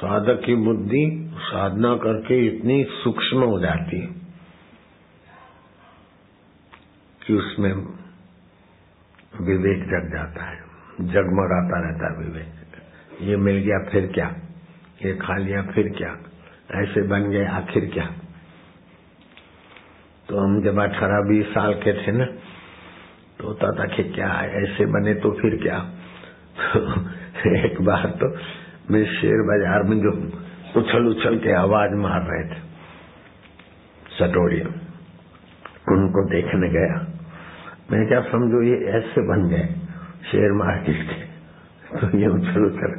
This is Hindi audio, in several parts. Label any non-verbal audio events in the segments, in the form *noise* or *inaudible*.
साधक की बुद्धि साधना करके इतनी सूक्ष्म हो जाती है कि उसमें विवेक जग जाता है। जगमगाता रहता है विवेक। ये मिल गया, फिर क्या? ये खा लिया, फिर क्या? ऐसे बन गए, आखिर क्या? तो हम जब अठारह, बीस साल के थे ना तो होता था कि क्या, ऐसे बने तो फिर क्या? *laughs* एक बार तो मैं शेर बाज़ार में जो उछल उछल के आवाज़ मार रहे थे। सटोरिया। उनको देखने गया। मैं क्या समझो, ये ऐसे बन गए शेयर मार्केट के तो ये उछल उछल।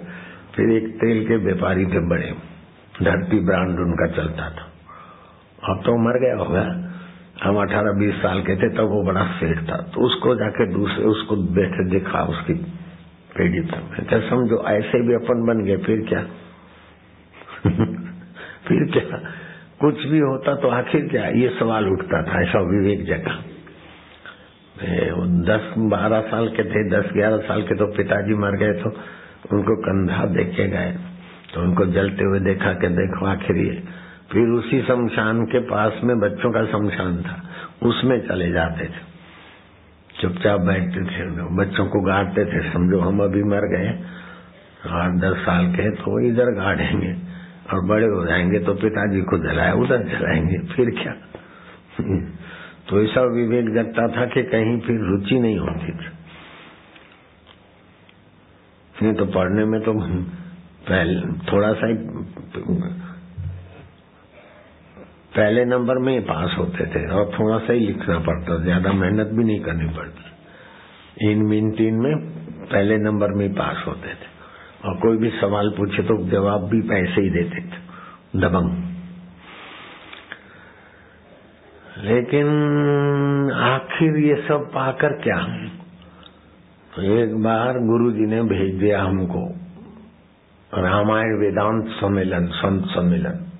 फिर एक तेल के व्यापारी थे बड़े। धरती ब्रांड उनका चलता था। अब तो मर गया होगा। हम अठारह बीस साल के थे, तब तो वो बड़ा सेठ था। तो उसको जाके दूसरे, उसको बैठे देखा, उसकी पर क्या समझो, ऐसे भी अपन बन गए, फिर क्या? *laughs* फिर क्या? कुछ भी होता तो आखिर क्या? ये सवाल उठता था, ऐसा विवेक जगह दस, बारह साल के थे, दस, ग्यारह साल के तो पिताजी मर गए तो उनको कंधा देखे गए। तो उनको जलते हुए देखा कि देखो, आखिर ये। फिर उसी शमशान के पास में बच्चों का शमशान था, उसमें चले जाते थे। चुपचाप बैठते थे, बच्चों को गाड़ते थे, समझो हम अभी मर गए आठ, दस साल के तो इधर गाड़ेंगे और बड़े हो जाएँगे तो पिताजी को जलाए, उधर जलाएँगे, फिर क्या? *laughs* तो ऐसा विवेक जगता था कि कहीं फिर रुचि नहीं होती थी। नहीं तो पढ़ने में तो पहले, थोड़ा सा ही पहले नंबर में ही पास होते थे और थोड़ा सा ही लिखना पड़ता, ज़्यादा मेहनत भी नहीं करनी पड़ती। इन मीन तीन में पहले नंबर में ही पास होते थे। और कोई भी सवाल पूछे तो जवाब भी पैसे ही देते थे। दबंग। लेकिन आखिर ये सब पाकर क्या? तो एक बार गुरु जी ने भेज दिया हमको। रामायण वेदांत सम्मेलन, संत सम्मेलन।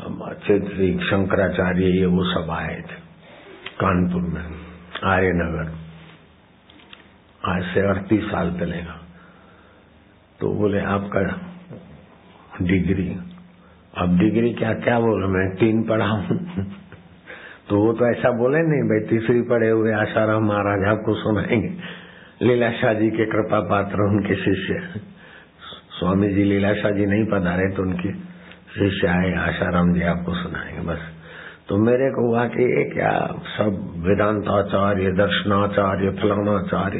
अच्छे शंकराचार्य ये वो सब आए थे, कानपुर में, आर्यनगर। आज से अड़तीस साल पहलेगा तो बोले, आपका डिग्री, अब डिग्री क्या क्या बोले, मैं तीन पढ़ा हूँ। *laughs* तो वो तो ऐसा बोले नहीं, भाई, तीसरी पढ़े हुए आशाराम महाराज आपको सुनाएँगे। लीलाशाह जी के कृपा पात्र उनके शिष्य स्वामी जी लीलाशाह जी नहीं पधारे तो उनके शिष्य आए, आशाराम जी आपको सुनाएँगे, बस। तो मेरे को हुआ कि ये क्या, सब वेदांताचार्य, दर्शनाचार्य, फलानाचार्य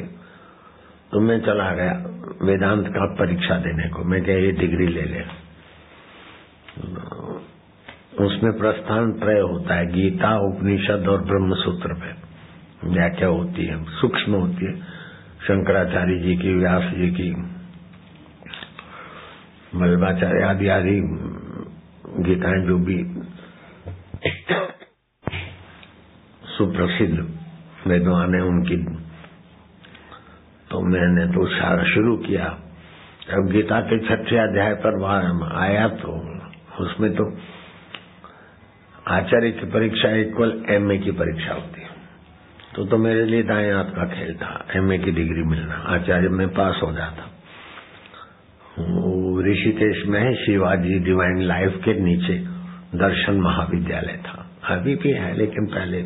तो मैं चला गया वेदांत का परीक्षा देने को। मैं क्या, ये डिग्री ले ले उसमें प्रस्थान त्रय होता है, गीता, उपनिषद और ब्रह्म सूत्र पे। व्याख्या होती है, सूक्ष्म होती है। शंकराचार्य जी की, व्यास जी की मलबाचार्य आदि आदि गीताएँ जो भी सुप्रसिद्ध विद्वान है उनकी। तो मैंने तो सारा शुरू किया। जब गीता के छठे अध्याय पर आया तो उसमें तो आचार्य की परीक्षा इक्वल एमए की परीक्षा होती। है तो तो मेरे लिए दाएँ हाथ का खेल था। एमए की डिग्री मिलना। आचार्य में पास हो जाता। ऋषिकेश में शिवाजी डिवाइन लाइफ के नीचे दर्शन महाविद्यालय था। अभी भी है, लेकिन पहले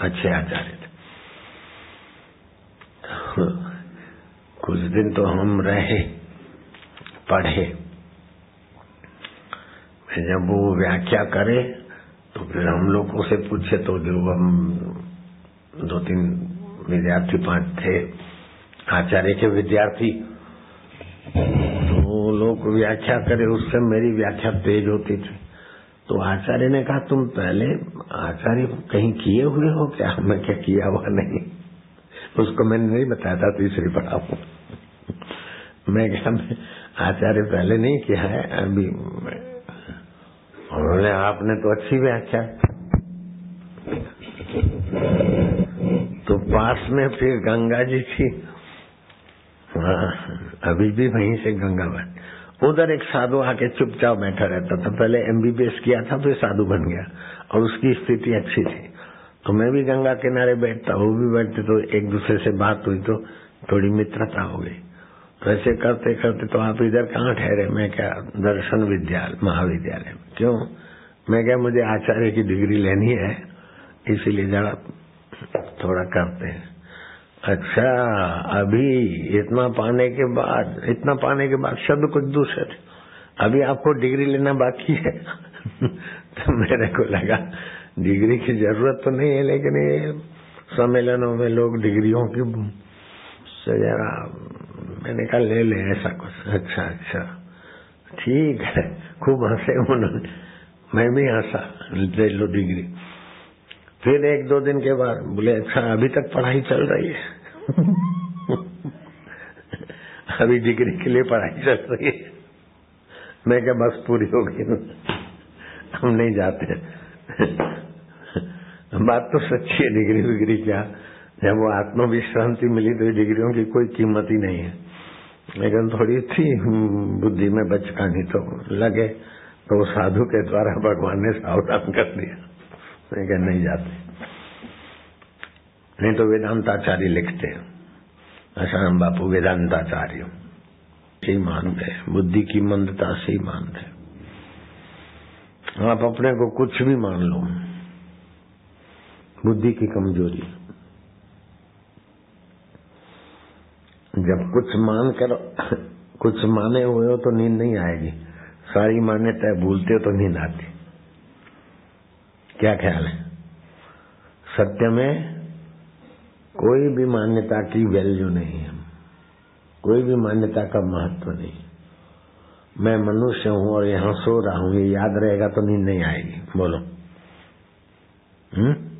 अच्छे आचार्य थे। कुछ दिन तो हम रहे, पढ़े। जब वो व्याख्या करे तो फिर हम लोगों से पूछे तो जो हम दो तीन विद्यार्थी पाँच थे, आचार्य के विद्यार्थी लोग व्याख्या करे उससे मेरी व्याख्या तेज होती थी। तो आचार्य ने कहा तुम पहले आचार्य कहीं किए हुए हो क्या? मैं क्या किया हुआ नहीं। उसको मैंने नहीं बताया था तीसरी पढ़ा मैं क्या आचार्य पहले नहीं किया है अभी उन्होंने आपने तो अच्छी व्याख्या। तो पास में फिर गंगा जी थी। हाँ, अभी भी वहीं से गंगा बन उधर एक साधु आके चुपचाप बैठा रहता था। पहले एमबीबीएस किया था, फिर साधु बन गया और उसकी स्थिति अच्छी थी। तो मैं भी गंगा किनारे बैठता, वो भी बैठते तो एक दूसरे से बात हुई तो थोड़ी मित्रता हो गई। तो ऐसे करते करते तो आप इधर कहाँ ठहरे? मैं क्या, दर्शन विद्यालय, महाविद्यालय में। क्यों? मैं क्या, मुझे आचार्य की डिग्री लेनी है? इसीलिए जरा थोड़ा करते हैं। अच्छा अभी इतना पाने के बाद, इतना पाने के बाद शब्द कुछ दूसरे थे। अभी आपको डिग्री लेना बाकी है। *laughs* तो मेरे को लगा, डिग्री की ज़रूरत तो नहीं है, लेकिन ये सम्मेलनों में लोग डिग्रियों की जरा, मैंने कहा, ले ले ऐसा कुछ अच्छा अच्छा। ठीक है। *laughs* खूब हंसे उन्होंने। मैं भी हंसा, ले लो डिग्री। फिर एक दो दिन के बाद बोले अच्छा अभी तक पढ़ाई चल रही है। *laughs* अभी डिग्री के लिए पढ़ाई चल रही है। मैं क्या बस पूरी हो गई हम नहीं जाते। बात तो सच्ची है, डिग्री विग्री क्या? जब वो आत्मविश्रांति मिली तो डिग्रियों की कोई कीमत ही नहीं है। लेकिन थोड़ी थी बुद्धि में बचकानी तो लगे तो साधु के द्वारा भगवान ने सावधान कर दिया। मैं नहीं जाते। नहीं तो वेदांताचार्य लिखते अशाम बापू वेदांताचार्य। ही मानते बुद्धि की मंदता से ही। मानते आप अपने को कुछ भी मान लो। बुद्धि की कमज़ोरी। जब कुछ मान कर, कुछ माने हुए हो तो नींद नहीं आएगी। सारी मान्यता भूलते हो तो नींद आती। क्या ख्याल है? सत्य में कोई भी मान्यता की वैल्यू नहीं है। कोई भी मान्यता का महत्व नहीं। मैं मनुष्य हूँ और यहाँ सो रहा हूँ, ये याद रहेगा तो नींद नहीं आएगी। बोलो। हम्म?